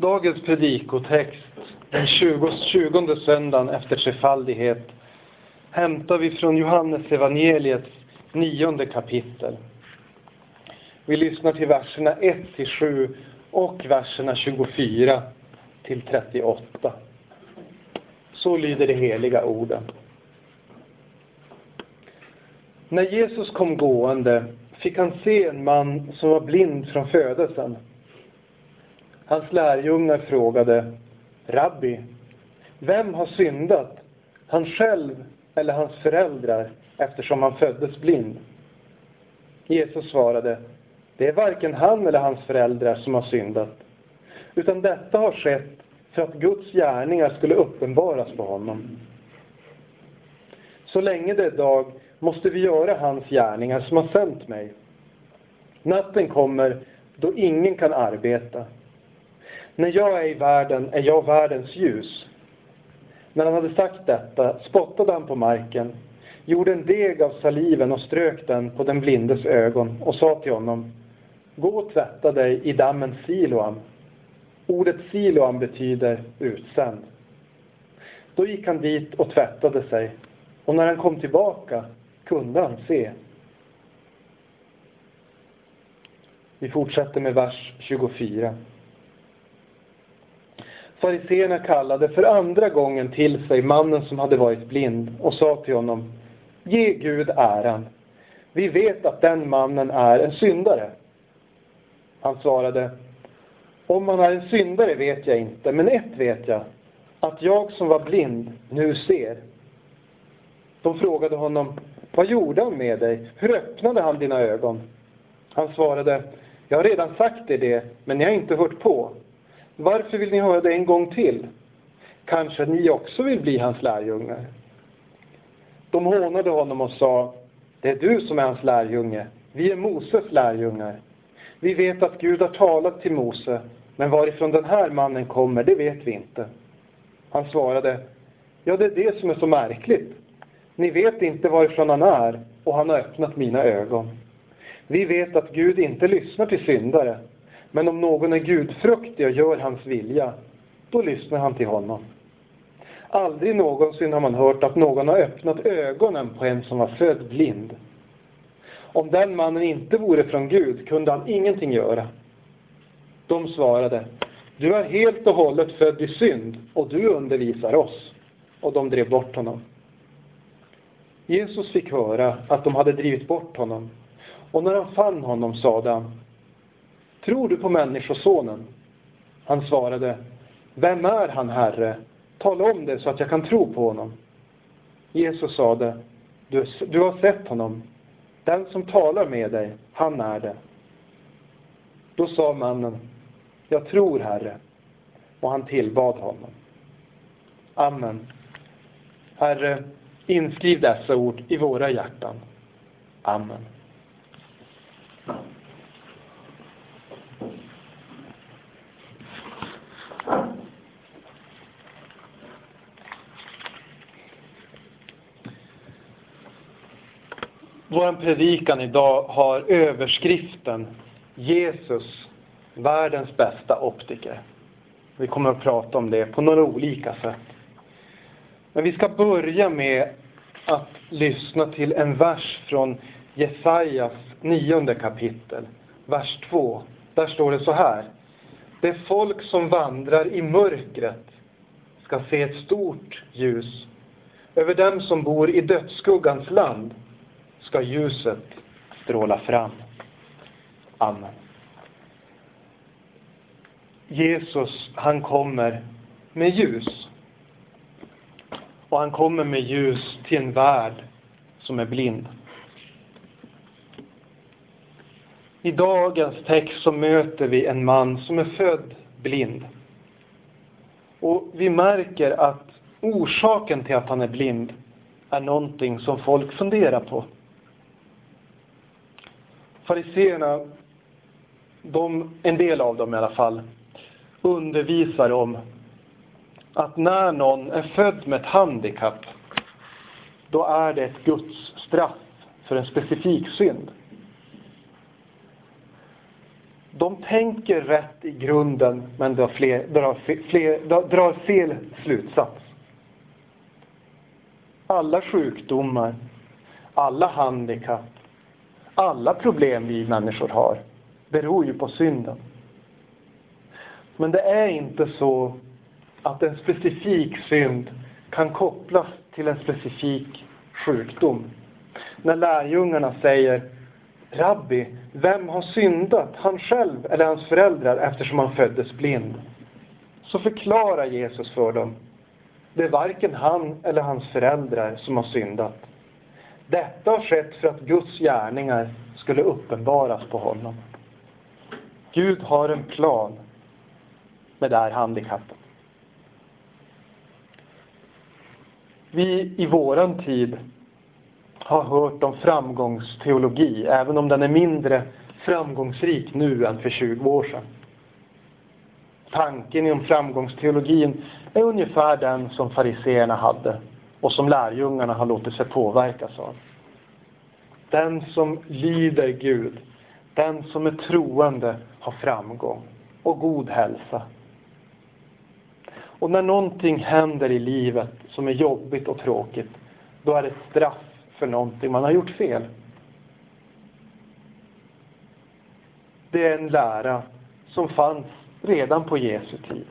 Dagens predikotext, den 20, 20 söndagen efter trefaldighet, hämtar vi från Johannes evangeliets nionde kapitel. Vi lyssnar till verserna 1 till 7 och verserna 24 till 38. Så lyder de heliga orden. När Jesus kom gående fick han se en man som var blind från födelsen. Hans lärjungar frågade Rabbi, vem har syndat? Han själv eller hans föräldrar eftersom han föddes blind? Jesus svarade, det är varken han eller hans föräldrar som har syndat, utan detta har skett för att Guds gärningar skulle uppenbaras på honom. Så länge det är dag måste vi göra hans gärningar som har sänt mig. Natten kommer då ingen kan arbeta. När jag är i världen är jag världens ljus. När han hade sagt detta spottade han på marken, gjorde en deg av saliven och strök den på den blindes ögon och sa till honom Gå och tvätta dig i dammen Siloam. Ordet Siloam betyder utsänd. Då gick han dit och tvättade sig och när han kom tillbaka kunde han se. Vi fortsätter med vers 24. Fariseerna kallade för andra gången till sig mannen som hade varit blind och sa till honom Ge Gud äran. Vi vet att den mannen är en syndare. Han svarade Om han är en syndare vet jag inte, men ett vet jag, att jag som var blind nu ser. De frågade honom Vad gjorde han med dig? Hur öppnade han dina ögon? Han svarade Jag har redan sagt dig det, men ni har inte hört på. Varför vill ni höra det en gång till? Kanske ni också vill bli hans lärjungar? De hånade honom och sa, det är du som är hans lärjunge. Vi är Moses lärjungar. Vi vet att Gud har talat till Mose, men varifrån den här mannen kommer, det vet vi inte. Han svarade, ja, det är det som är så märkligt. Ni vet inte varifrån han är, och han har öppnat mina ögon. Vi vet att Gud inte lyssnar till syndare, men om någon är gudfruktig och gör hans vilja, då lyssnar han till honom. Aldrig någonsin har man hört att någon har öppnat ögonen på en som var född blind. Om den mannen inte vore från Gud kunde han ingenting göra. De svarade, du är helt och hållet född i synd och du undervisar oss. Och de drev bort honom. Jesus fick höra att de hade drivit bort honom. Och när han fann honom sade han, Tror du på Människosonen? Han svarade, Vem är han, Herre? Tala om det så att jag kan tro på honom. Jesus sade, du, du har sett honom. Den som talar med dig, han är det. Då sa mannen, jag tror, Herre. Och han tillbad honom. Amen. Herre, inskriv dessa ord i våra hjärtan. Amen. Vår predikan idag har överskriften Jesus, världens bästa optiker. Vi kommer att prata om det på några olika sätt. Men vi ska börja med att lyssna till en vers från Jesajas nionde kapitel, vers 2. Där står det så här. Det folk som vandrar i mörkret ska se ett stort ljus. Över dem som bor i dödsskuggans land ska ljuset stråla fram. Amen. Jesus, han kommer med ljus. Och han kommer med ljus till en värld som är blind. I dagens text så möter vi en man som är född blind. Och vi märker att orsaken till att han är blind är någonting som folk funderar på fariseerna, de, en del av dem i alla fall, undervisar om att när någon är född med ett handikapp, då är det ett Guds straff för en specifik synd. de tänker rätt i grunden men drar, fler, drar, fler, drar fel slutsats. Alla sjukdomar, alla handikapp, alla problem vi människor har beror ju på synden. Men det är inte så att en specifik synd kan kopplas till en specifik sjukdom. När lärjungarna säger Rabbi, vem har syndat? Han själv eller hans föräldrar eftersom han föddes blind? Så förklarar Jesus för dem. Det är varken han eller hans föräldrar som har syndat. Detta har skett för att Guds gärningar skulle uppenbaras på honom. Gud har en plan med det här handikappet. Vi i våran tid har hört om framgångsteologi, även om den är mindre framgångsrik nu än för 20 år sedan. Tanken om framgångsteologin är ungefär den som fariseerna hade och som lärjungarna har låtit sig påverkas av. Den som lyder Gud, den som är troende har framgång och god hälsa. Och när någonting händer i livet som är jobbigt och tråkigt, då är det ett straff för någonting man har gjort fel. Det är en lära som fanns redan på Jesu tid.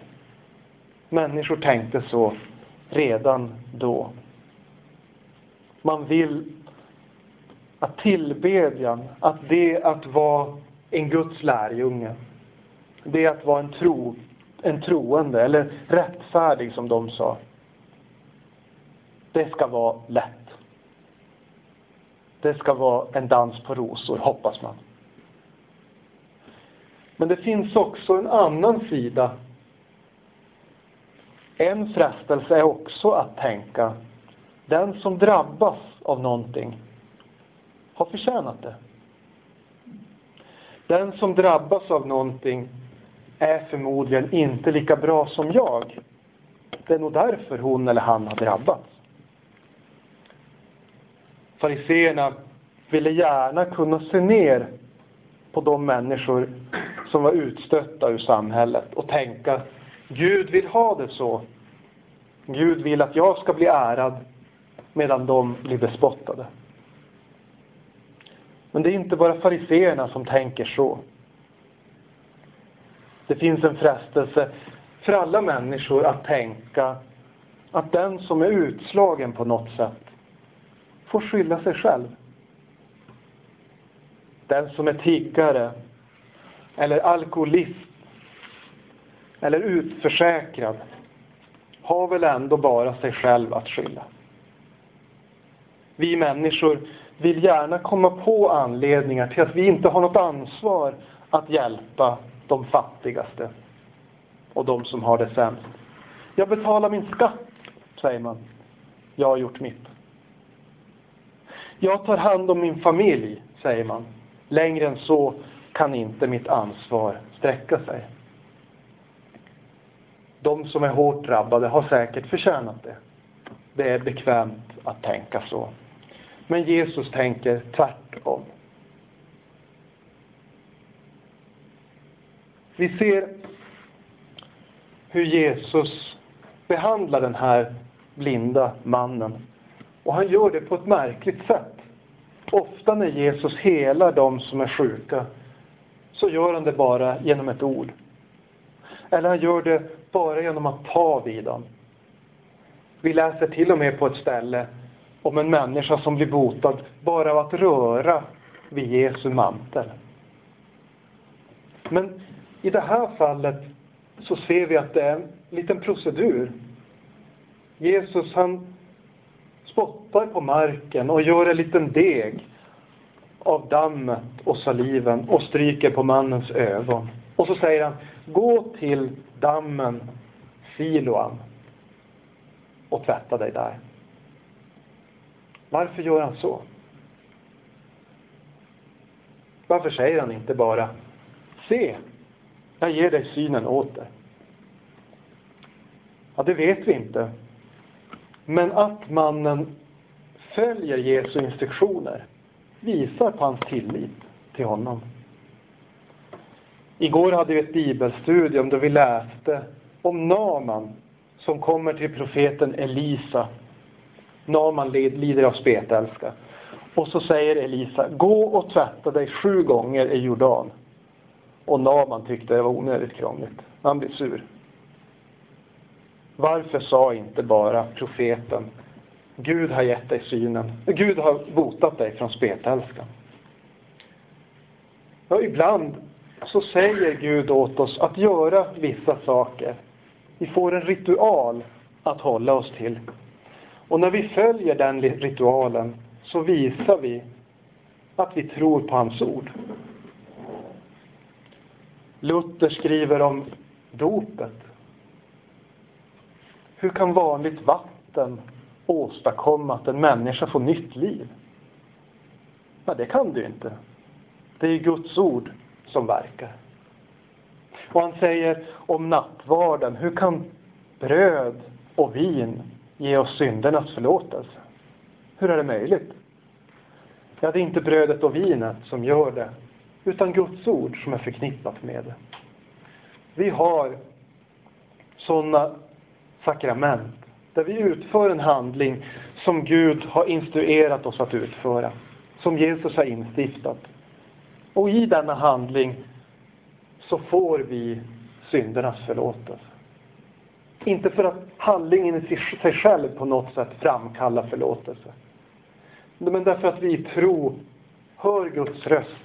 Människor tänkte så redan då. Man vill att tillbedjan, att det att vara en Guds lärjunge, det att vara en, tro, en troende eller rättfärdig som de sa. Det ska vara lätt. Det ska vara en dans på rosor, hoppas man. Men det finns också en annan sida. En frestelse är också att tänka, den som drabbas av någonting har förtjänat det. Den som drabbas av någonting är förmodligen inte lika bra som jag. Det är nog därför hon eller han har drabbats. Fariseerna ville gärna kunna se ner på de människor som var utstötta ur samhället och tänka Gud vill ha det så. Gud vill att jag ska bli ärad medan de blir bespottade. Men det är inte bara fariseerna som tänker så. Det finns en frestelse för alla människor att tänka att den som är utslagen på något sätt får skylla sig själv. Den som är tiggare eller alkoholist eller utförsäkrad har väl ändå bara sig själv att skylla. Vi människor vill gärna komma på anledningar till att vi inte har något ansvar att hjälpa de fattigaste och de som har det sämst. Jag betalar min skatt, säger man. Jag har gjort mitt. Jag tar hand om min familj, säger man. Längre än så kan inte mitt ansvar sträcka sig. De som är hårt drabbade har säkert förtjänat det. Det är bekvämt att tänka så. Men Jesus tänker tvärtom. Vi ser hur Jesus behandlar den här blinda mannen. Och han gör det på ett märkligt sätt. Ofta när Jesus helar de som är sjuka så gör han det bara genom ett ord. Eller han gör det bara genom att ta vid dem. Vi läser till och med på ett ställe om en människa som blir botad bara av att röra vid Jesu mantel. Men i det här fallet så ser vi att det är en liten procedur. Jesus han spottar på marken och gör en liten deg av dammet och saliven och stryker på mannens ögon. Och så säger han, gå till dammen Siloam och tvätta dig där. Varför gör han så? Varför säger han inte bara, se, jag ger dig synen åter. Ja, det vet vi inte. Men att mannen följer Jesu instruktioner visar på hans tillit till honom. Igår hade vi ett bibelstudium då vi läste om Naman som kommer till profeten Elisa. Naman lider av spetälska. Och så säger Elisa, gå och tvätta dig sju gånger i Jordan. Och Naman tyckte det var onödigt krångligt. Han blev sur. Varför sa inte bara profeten, Gud har gett dig synen, Gud har botat dig från spetälskan. Ja, ibland så säger Gud åt oss att göra vissa saker. Vi får en ritual att hålla oss till. Och när vi följer den ritualen så visar vi att vi tror på hans ord. Luther skriver om dopet. Hur kan vanligt vatten åstadkomma att en människa får nytt liv? Ja, det kan du inte. Det är Guds ord som verkar. Och han säger om nattvarden, hur kan bröd och vin ge oss syndernas förlåtelse? Hur är det möjligt? Ja, det är inte brödet och vinet som gör det, utan Guds ord som är förknippat med det. Vi har sådana sakrament där vi utför en handling som Gud har instruerat oss att utföra, som Jesus har instiftat. Och i denna handling så får vi syndernas förlåtelse. Inte för att handlingen i sig själv på något sätt framkallar förlåtelse. Men därför att vi i tro hör Guds röst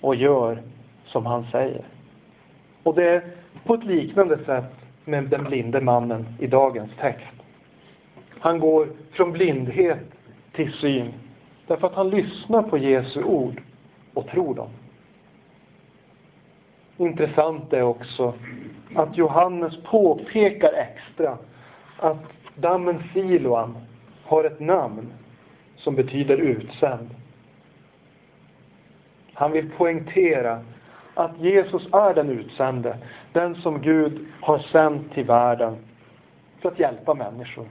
och gör som han säger. Och det är på ett liknande sätt med den blinde mannen i dagens text. Han går från blindhet till syn därför att han lyssnar på Jesu ord och tror dem. Intressant är också att Johannes påpekar extra att dammen Siloam har ett namn som betyder utsänd. Han vill poängtera att Jesus är den utsände, den som Gud har sänt till världen för att hjälpa människor.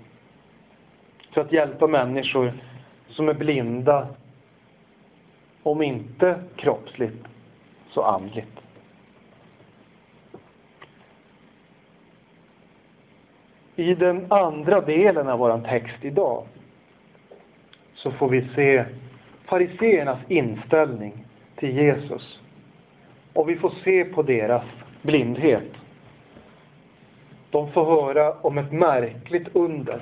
För att hjälpa människor som är blinda, om inte kroppsligt, så andligt. I den andra delen av vår text idag så får vi se fariseernas inställning till Jesus. Och vi får se på deras blindhet. De får höra om ett märkligt under.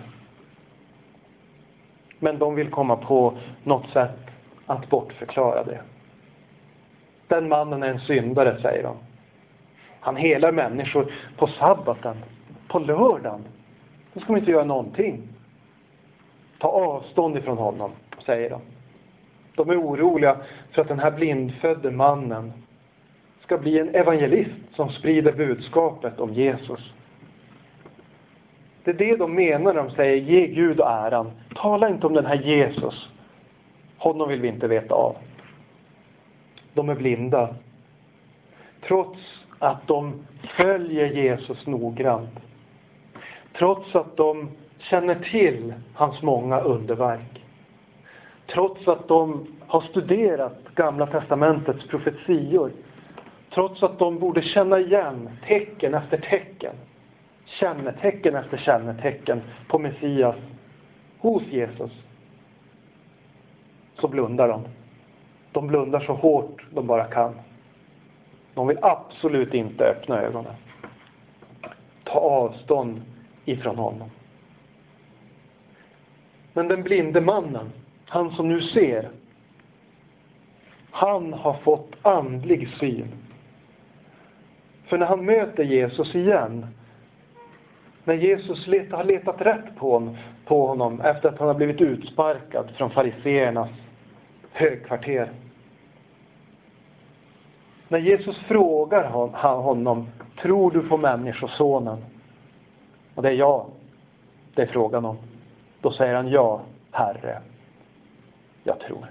Men de vill komma på något sätt att bortförklara det. Den mannen är en syndare, säger de. Han helar människor på sabbaten, på lördagen. Då ska man inte göra någonting. Ta avstånd ifrån honom, säger de. De är oroliga för att den här blindfödde mannen ska bli en evangelist som sprider budskapet om Jesus. Det är det de menar när de säger ge Gud äran. Tala inte om den här Jesus. Honom vill vi inte veta av. De är blinda. Trots att de följer Jesus noggrant. Trots att de känner till hans många underverk. Trots att de har studerat Gamla Testamentets profetior. Trots att de borde känna igen tecken efter tecken. Kännetecken efter kännetecken på Messias hos Jesus. Så blundar de. De blundar så hårt de bara kan. De vill absolut inte öppna ögonen. Ta avstånd ifrån honom. Men den blinde mannen, han som nu ser, han har fått andlig syn. För när han möter Jesus igen, när Jesus har letat rätt på honom, på honom efter att han har blivit utsparkad från fariseernas högkvarter. När Jesus frågar honom, tror du på Människosonen? Och det är jag det är frågan om. Då säger han ja, Herre, jag tror.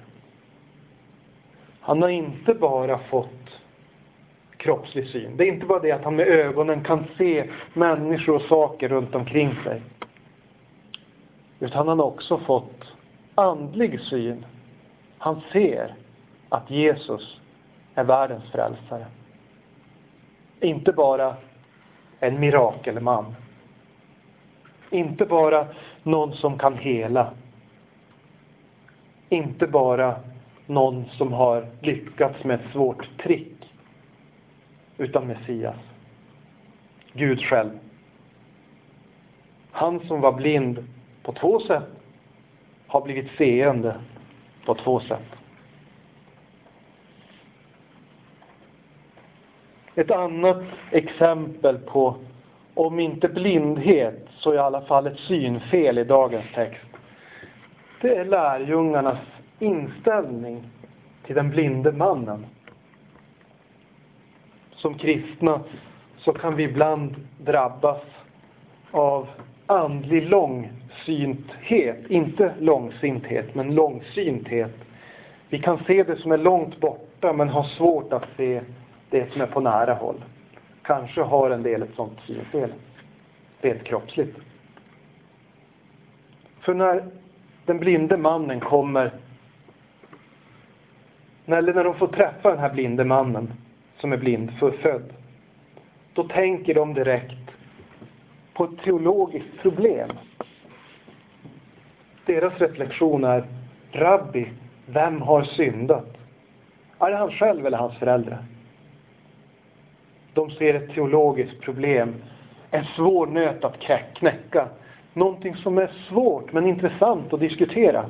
Han har inte bara fått kroppslig syn. Det är inte bara det att han med ögonen kan se människor och saker runt omkring sig. Utan han har också fått andlig syn. Han ser att Jesus är världens frälsare. Inte bara en mirakelman. Inte bara någon som kan hela. Inte bara någon som har lyckats med ett svårt trick. Utan Messias. Gud själv. Han som var blind på två sätt har blivit seende på två sätt. Ett annat exempel på, om inte blindhet, så i alla fall ett synfel i dagens text. Det är lärjungarnas inställning till den blinde mannen. Som kristna så kan vi ibland drabbas av andlig långsynthet. Inte långsinthet, men långsynthet. Vi kan se det som är långt borta men har svårt att se det som är på nära håll. Kanske har en del ett sånt synfel. Rent kroppsligt. För när den blinde mannen kommer eller när de får träffa den här blinde mannen som är blind, född, då tänker de direkt på ett teologiskt problem. Deras reflektion är, Rabbi, vem har syndat? Är det han själv eller hans föräldrar? De ser ett teologiskt problem, en svår nöt att knäcka. Någonting som är svårt men intressant att diskutera.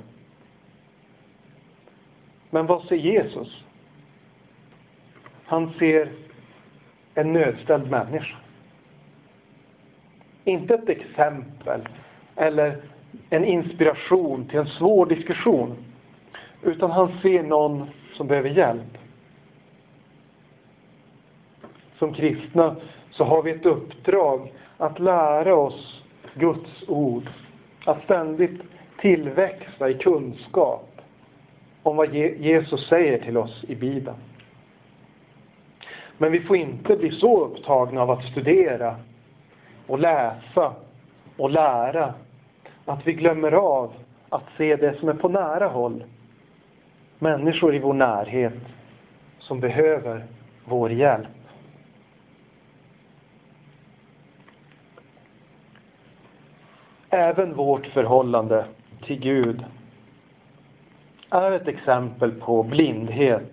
Men vad ser Jesus? Han ser en nödställd människa. Inte ett exempel eller en inspiration till en svår diskussion. Utan han ser någon som behöver hjälp. Som kristna så har vi ett uppdrag att lära oss Guds ord. Att ständigt tillväxa i kunskap om vad Jesus säger till oss i Bibeln. Men vi får inte bli så upptagna av att studera och läsa och lära att vi glömmer av att se det som är på nära håll. Människor i vår närhet som behöver vår hjälp. Även vårt förhållande till Gud är ett exempel på blindhet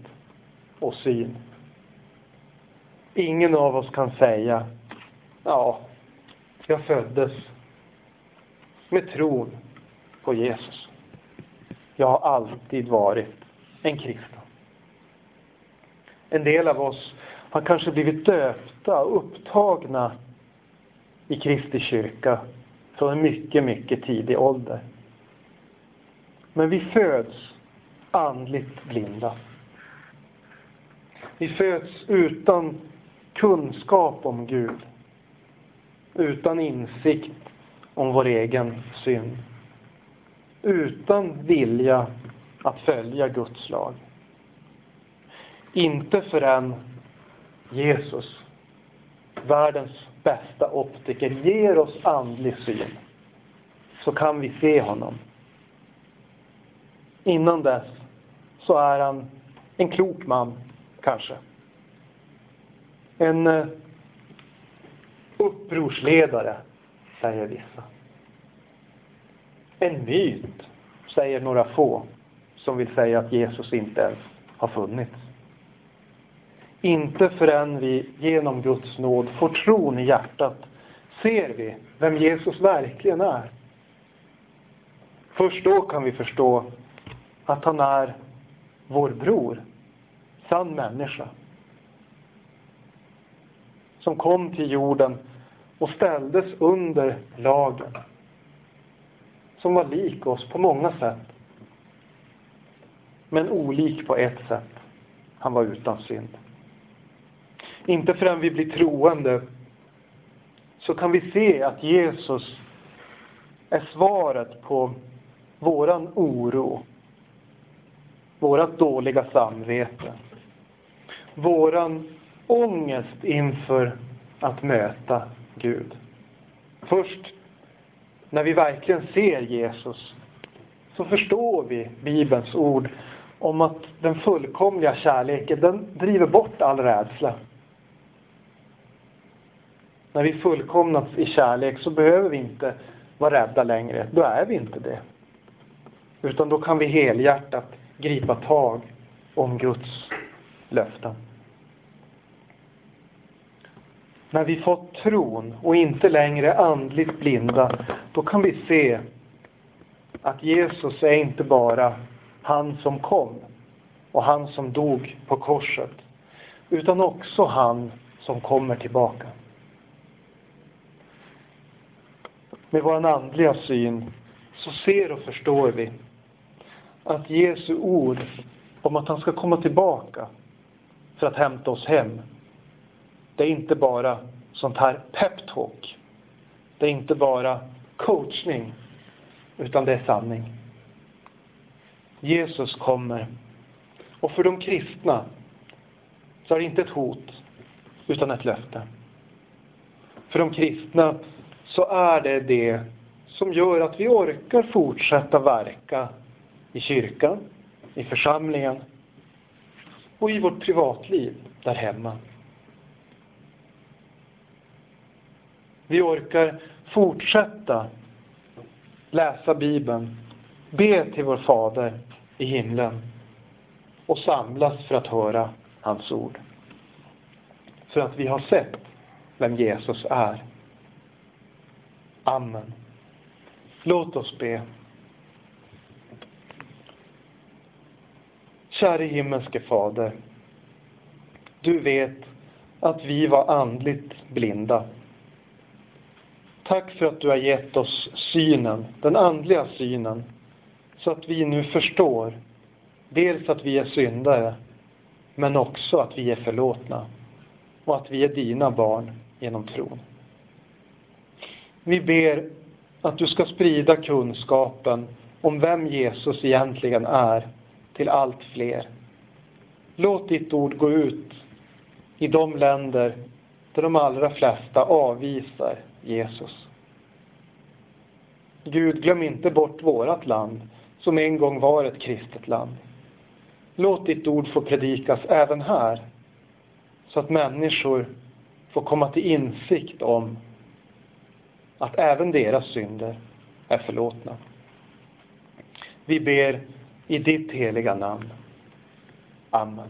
och syn. Ingen av oss kan säga, ja, jag föddes med tron på Jesus. Jag har alltid varit en kristen. En del av oss har kanske blivit döpta och upptagna i Kristi kyrka från en mycket, mycket tidig ålder. Men vi föds andligt blinda. Vi föds utan kunskap om Gud. Utan insikt om vår egen synd. Utan vilja att följa Guds lag. Inte förrän Jesus, världens bästa optiker, ger oss andlig syn så kan vi se honom. Innan dess så är han en klok man, kanske. En eh, upprorsledare, säger vissa. En myt, säger några få, som vill säga att Jesus inte ens har funnits. Inte förrän vi genom Guds nåd får tron i hjärtat ser vi vem Jesus verkligen är. Först då kan vi förstå att han är vår bror, sann människa. Som kom till jorden och ställdes under lagen. Som var lik oss på många sätt. Men olik på ett sätt. Han var utan synd. Inte förrän vi blir troende så kan vi se att Jesus är svaret på våran oro vårat dåliga samvete, våran ångest inför att möta Gud. Först när vi verkligen ser Jesus så förstår vi Bibelns ord om att den fullkomliga kärleken, den driver bort all rädsla när vi fullkomnats i kärlek så behöver vi inte vara rädda längre. Då är vi inte det. Utan då kan vi helhjärtat gripa tag om Guds löften. När vi fått tron och inte längre andligt blinda, då kan vi se att Jesus är inte bara han som kom och han som dog på korset, utan också han som kommer tillbaka. Med vår andliga syn så ser och förstår vi att Jesu ord om att han ska komma tillbaka för att hämta oss hem, det är inte bara sånt här peptalk. Det är inte bara coachning, utan det är sanning. Jesus kommer. Och för de kristna så är det inte ett hot, utan ett löfte. För de kristna så är det det som gör att vi orkar fortsätta verka i kyrkan, i församlingen och i vårt privatliv där hemma. Vi orkar fortsätta läsa Bibeln, be till vår Fader i himlen och samlas för att höra hans ord. För att vi har sett vem Jesus är. Amen. Låt oss be. Käre himmelske Fader. Du vet att vi var andligt blinda. Tack för att du har gett oss synen, den andliga synen, så att vi nu förstår dels att vi är syndare, men också att vi är förlåtna och att vi är dina barn genom tron. Vi ber att du ska sprida kunskapen om vem Jesus egentligen är till allt fler. Låt ditt ord gå ut i de länder där de allra flesta avvisar Jesus. Gud, glöm inte bort vårat land som en gång var ett kristet land. Låt ditt ord få predikas även här så att människor får komma till insikt om att även deras synder är förlåtna. Vi ber i ditt heliga namn. Amen.